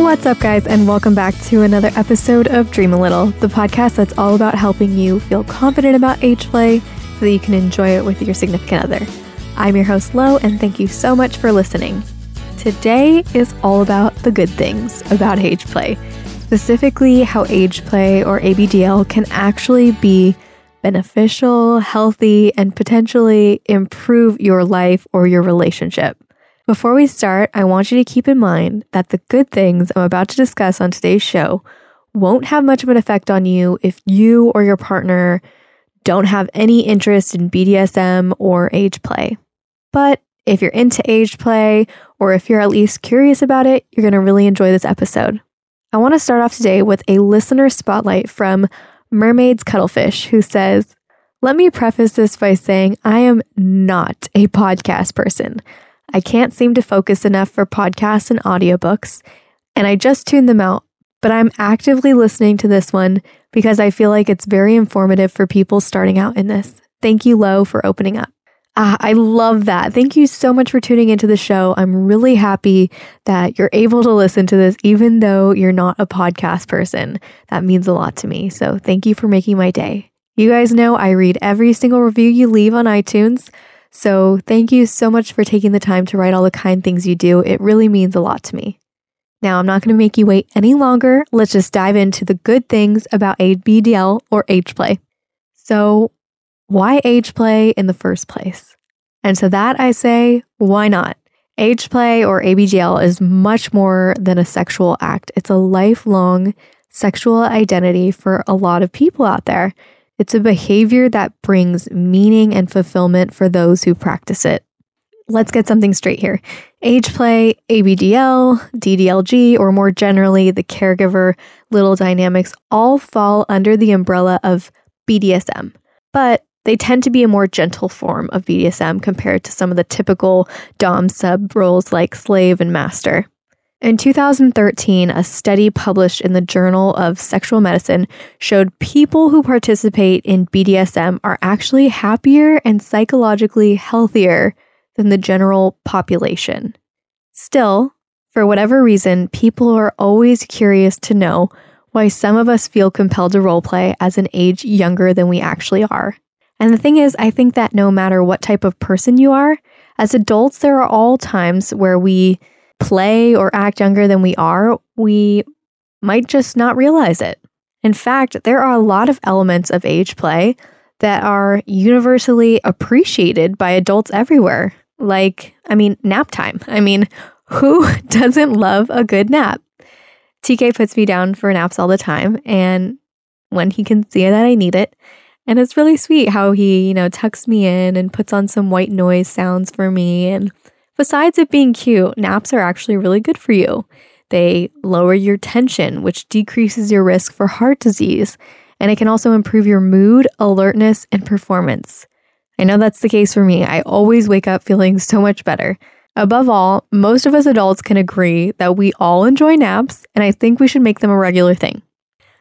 What's up, guys, and welcome back to another episode of Dream a Little, the podcast that's all about helping you feel confident about age play so that you can enjoy it with your significant other. I'm your host, Lo, and thank you so much for listening. Today is all about the good things about age play, specifically how age play or ABDL can actually be beneficial, healthy, and potentially improve your life or your relationship. Before we start, I want you to keep in mind that the good things I'm about to discuss on today's show won't have much of an effect on you if you or your partner don't have any interest in BDSM or age play. But if you're into age play, or if you're at least curious about it, you're going to really enjoy this episode. I want to start off today with a listener spotlight from Mermaids Cuttlefish, who says, Let me preface this by saying I am not a podcast person. I can't seem to focus enough for podcasts and audiobooks, and I just tune them out, but I'm actively listening to this one because I feel like it's very informative for people starting out in this. Thank you, Lo, for opening up. Ah, I love that. Thank you so much for tuning into the show. I'm really happy that you're able to listen to this, even though you're not a podcast person. That means a lot to me. So thank you for making my day. You guys know I read every single review you leave on iTunes. So thank you so much for taking the time to write all the kind things you do. It really means a lot to me. Now, I'm not going to make you wait any longer. Let's just dive into the good things about ABDL or age play. So, why age play in the first place? And to that, I say, why not? Age play or ABDL is much more than a sexual act, it's a lifelong sexual identity for a lot of people out there. It's a behavior that brings meaning and fulfillment for those who practice it. Let's get something straight here. Age play, ABDL, DDLG, or more generally, the caregiver little dynamics all fall under the umbrella of BDSM. But they tend to be a more gentle form of BDSM compared to some of the typical Dom sub roles like slave and master. In 2013, a study published in the Journal of Sexual Medicine showed people who participate in BDSM are actually happier and psychologically healthier than the general population. Still, for whatever reason, people are always curious to know why some of us feel compelled to roleplay as an age younger than we actually are. And the thing is, I think that no matter what type of person you are, as adults, there are all times where we play or act younger than we are, we might just not realize it. In fact, there are a lot of elements of age play that are universally appreciated by adults everywhere. Like, I mean, nap time. I mean, who doesn't love a good nap? TK puts me down for naps all the time, and when he can see that I need it, and it's really sweet how he, you know, tucks me in and puts on some white noise sounds for me and Besides it being cute, naps are actually really good for you. They lower your tension, which decreases your risk for heart disease, and it can also improve your mood, alertness, and performance. I know that's the case for me. I always wake up feeling so much better. Above all, most of us adults can agree that we all enjoy naps, and I think we should make them a regular thing.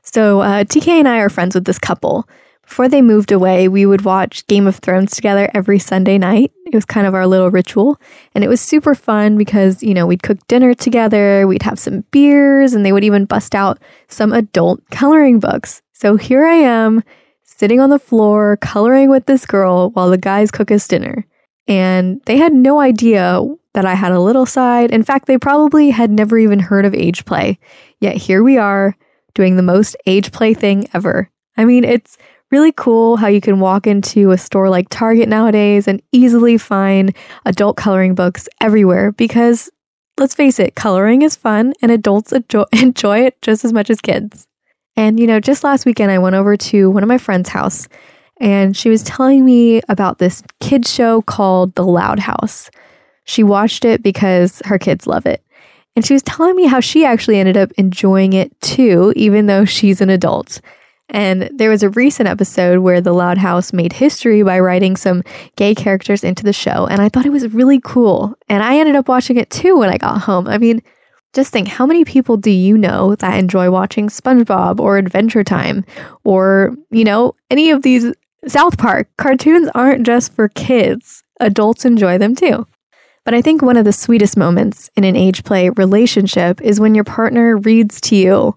So, uh, TK and I are friends with this couple. Before they moved away, we would watch Game of Thrones together every Sunday night. It was kind of our little ritual. And it was super fun because, you know, we'd cook dinner together, we'd have some beers, and they would even bust out some adult coloring books. So here I am, sitting on the floor, coloring with this girl while the guys cook us dinner. And they had no idea that I had a little side. In fact, they probably had never even heard of age play. Yet here we are doing the most age play thing ever. I mean, it's really cool how you can walk into a store like Target nowadays and easily find adult coloring books everywhere because let's face it, coloring is fun and adults enjoy it just as much as kids. And, you know, just last weekend, I went over to one of my friend's house and she was telling me about this kids show called The Loud House. She watched it because her kids love it. And she was telling me how she actually ended up enjoying it too, even though she's an adult. And there was a recent episode where the Loud House made history by writing some gay characters into the show. And I thought it was really cool. And I ended up watching it too when I got home. I mean, just think how many people do you know that enjoy watching SpongeBob or Adventure Time or, you know, any of these South Park? Cartoons aren't just for kids, adults enjoy them too. But I think one of the sweetest moments in an age play relationship is when your partner reads to you.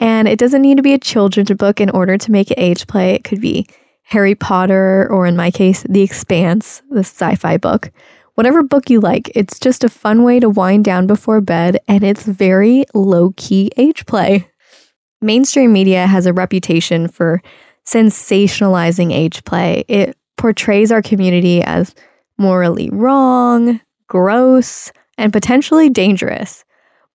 And it doesn't need to be a children's book in order to make it age play. It could be Harry Potter, or in my case, The Expanse, the sci fi book. Whatever book you like, it's just a fun way to wind down before bed, and it's very low key age play. Mainstream media has a reputation for sensationalizing age play. It portrays our community as morally wrong, gross, and potentially dangerous.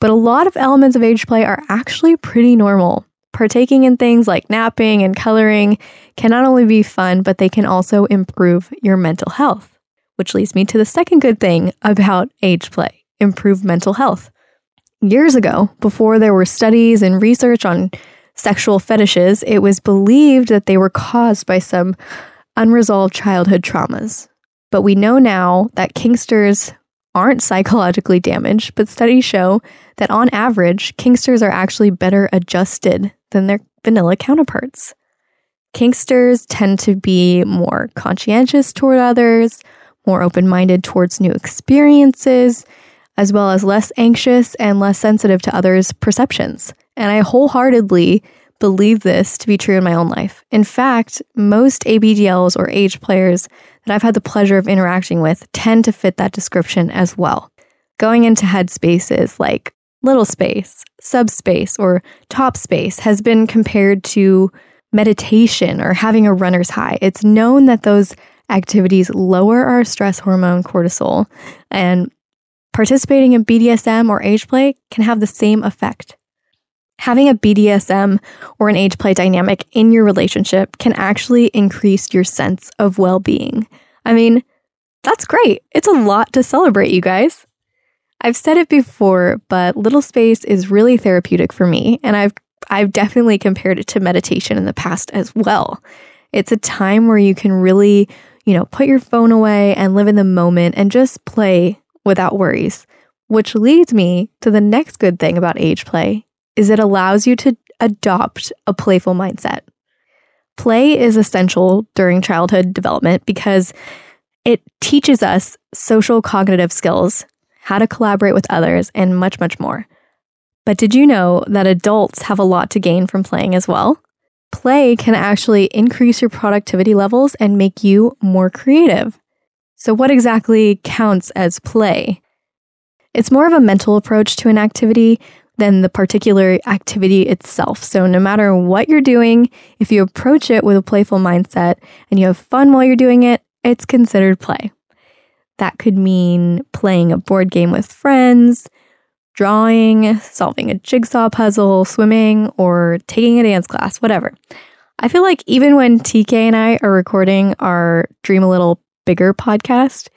But a lot of elements of age play are actually pretty normal. Partaking in things like napping and coloring can not only be fun, but they can also improve your mental health. Which leads me to the second good thing about age play improve mental health. Years ago, before there were studies and research on sexual fetishes, it was believed that they were caused by some unresolved childhood traumas. But we know now that kinksters aren't psychologically damaged, but studies show that on average, kinksters are actually better adjusted than their vanilla counterparts. Kinksters tend to be more conscientious toward others, more open minded towards new experiences, as well as less anxious and less sensitive to others' perceptions. And I wholeheartedly believe this to be true in my own life. In fact, most ABDLs or age players that I've had the pleasure of interacting with tend to fit that description as well. Going into headspaces like little space, subspace, or top space has been compared to meditation or having a runner's high. It's known that those activities lower our stress hormone cortisol, and participating in BDSM or age play can have the same effect. Having a BDSM or an age play dynamic in your relationship can actually increase your sense of well being. I mean, that's great. It's a lot to celebrate, you guys. I've said it before, but little space is really therapeutic for me, and I've I've definitely compared it to meditation in the past as well. It's a time where you can really you know, put your phone away and live in the moment and just play without worries. Which leads me to the next good thing about age play is it allows you to adopt a playful mindset. Play is essential during childhood development because it teaches us social cognitive skills, how to collaborate with others, and much, much more. But did you know that adults have a lot to gain from playing as well? play can actually increase your productivity levels and make you more creative. So, what exactly counts as play? It's more of a mental approach to an activity than the particular activity itself. So, no matter what you're doing, if you approach it with a playful mindset and you have fun while you're doing it, it's considered play. That could mean playing a board game with friends, drawing, solving a jigsaw puzzle, swimming, or taking a dance class, whatever. I feel like even when TK and I are recording our Dream a Little Bigger podcast,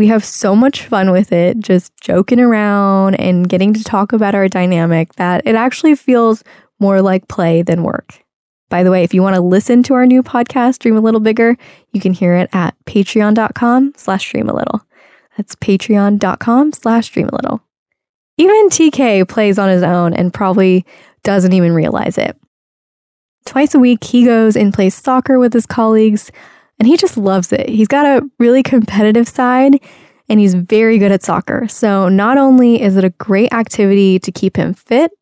we have so much fun with it, just joking around and getting to talk about our dynamic that it actually feels more like play than work. By the way, if you want to listen to our new podcast, Dream a Little Bigger, you can hear it at patreon.com slash dream a little. That's patreon.com slash dream a little. Even TK plays on his own and probably doesn't even realize it. Twice a week, he goes and plays soccer with his colleagues, and he just loves it. He's got a really competitive side, and he's very good at soccer. So, not only is it a great activity to keep him fit,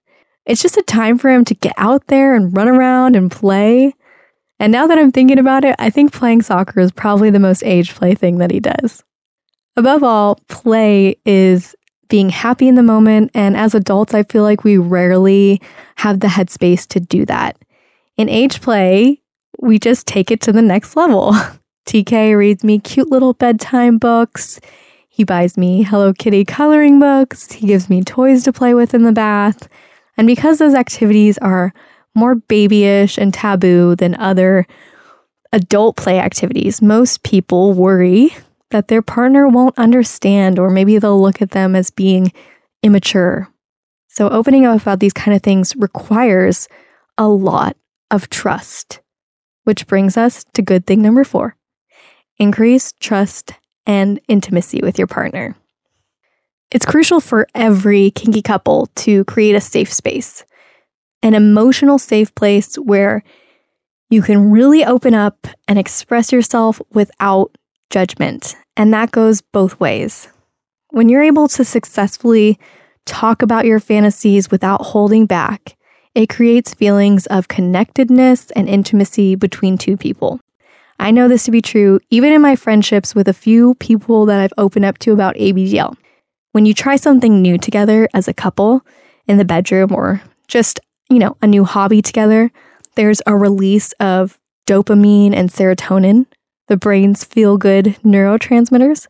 it's just a time for him to get out there and run around and play. And now that I'm thinking about it, I think playing soccer is probably the most age play thing that he does. Above all, play is being happy in the moment. And as adults, I feel like we rarely have the headspace to do that. In age play, we just take it to the next level. TK reads me cute little bedtime books. He buys me Hello Kitty coloring books. He gives me toys to play with in the bath. And because those activities are more babyish and taboo than other adult play activities, most people worry that their partner won't understand, or maybe they'll look at them as being immature. So, opening up about these kind of things requires a lot of trust, which brings us to good thing number four increase trust and intimacy with your partner. It's crucial for every kinky couple to create a safe space, an emotional safe place where you can really open up and express yourself without judgment. And that goes both ways. When you're able to successfully talk about your fantasies without holding back, it creates feelings of connectedness and intimacy between two people. I know this to be true even in my friendships with a few people that I've opened up to about ABDL. When you try something new together as a couple in the bedroom or just, you know, a new hobby together, there's a release of dopamine and serotonin, the brain's feel good neurotransmitters.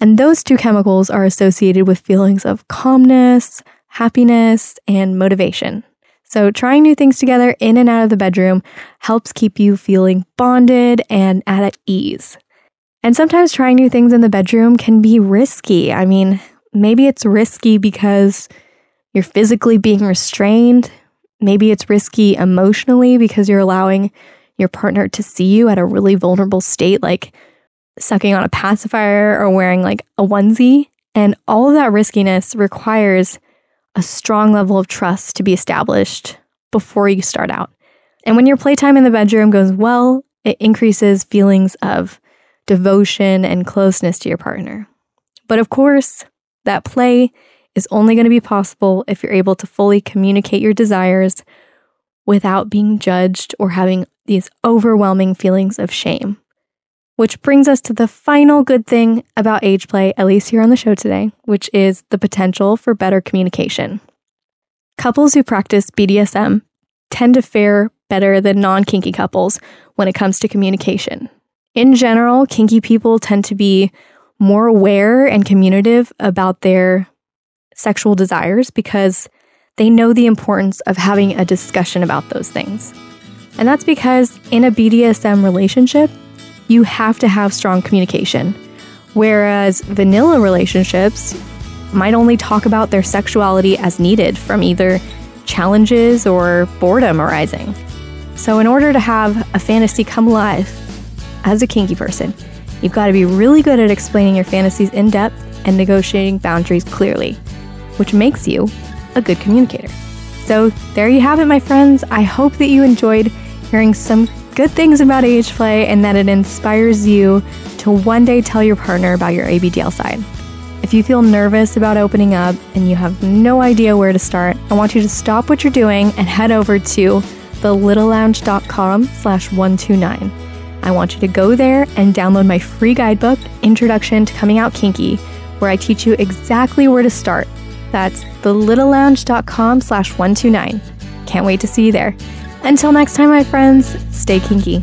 And those two chemicals are associated with feelings of calmness, happiness, and motivation. So, trying new things together in and out of the bedroom helps keep you feeling bonded and at ease. And sometimes trying new things in the bedroom can be risky. I mean, maybe it's risky because you're physically being restrained. Maybe it's risky emotionally because you're allowing your partner to see you at a really vulnerable state, like sucking on a pacifier or wearing like a onesie. And all of that riskiness requires a strong level of trust to be established before you start out. And when your playtime in the bedroom goes well, it increases feelings of devotion and closeness to your partner. But of course, that play is only going to be possible if you're able to fully communicate your desires without being judged or having these overwhelming feelings of shame. Which brings us to the final good thing about age play, at least here on the show today, which is the potential for better communication. Couples who practice BDSM tend to fare better than non kinky couples when it comes to communication. In general, kinky people tend to be more aware and communicative about their sexual desires because they know the importance of having a discussion about those things. And that's because in a BDSM relationship, you have to have strong communication. Whereas vanilla relationships might only talk about their sexuality as needed from either challenges or boredom arising. So, in order to have a fantasy come alive as a kinky person, you've got to be really good at explaining your fantasies in depth and negotiating boundaries clearly, which makes you a good communicator. So, there you have it, my friends. I hope that you enjoyed hearing some good things about age play and that it inspires you to one day tell your partner about your ABDL side. If you feel nervous about opening up and you have no idea where to start, I want you to stop what you're doing and head over to thelittlelounge.com slash 129. I want you to go there and download my free guidebook, Introduction to Coming Out Kinky, where I teach you exactly where to start. That's thelittlelounge.com slash 129. Can't wait to see you there. Until next time, my friends, stay kinky.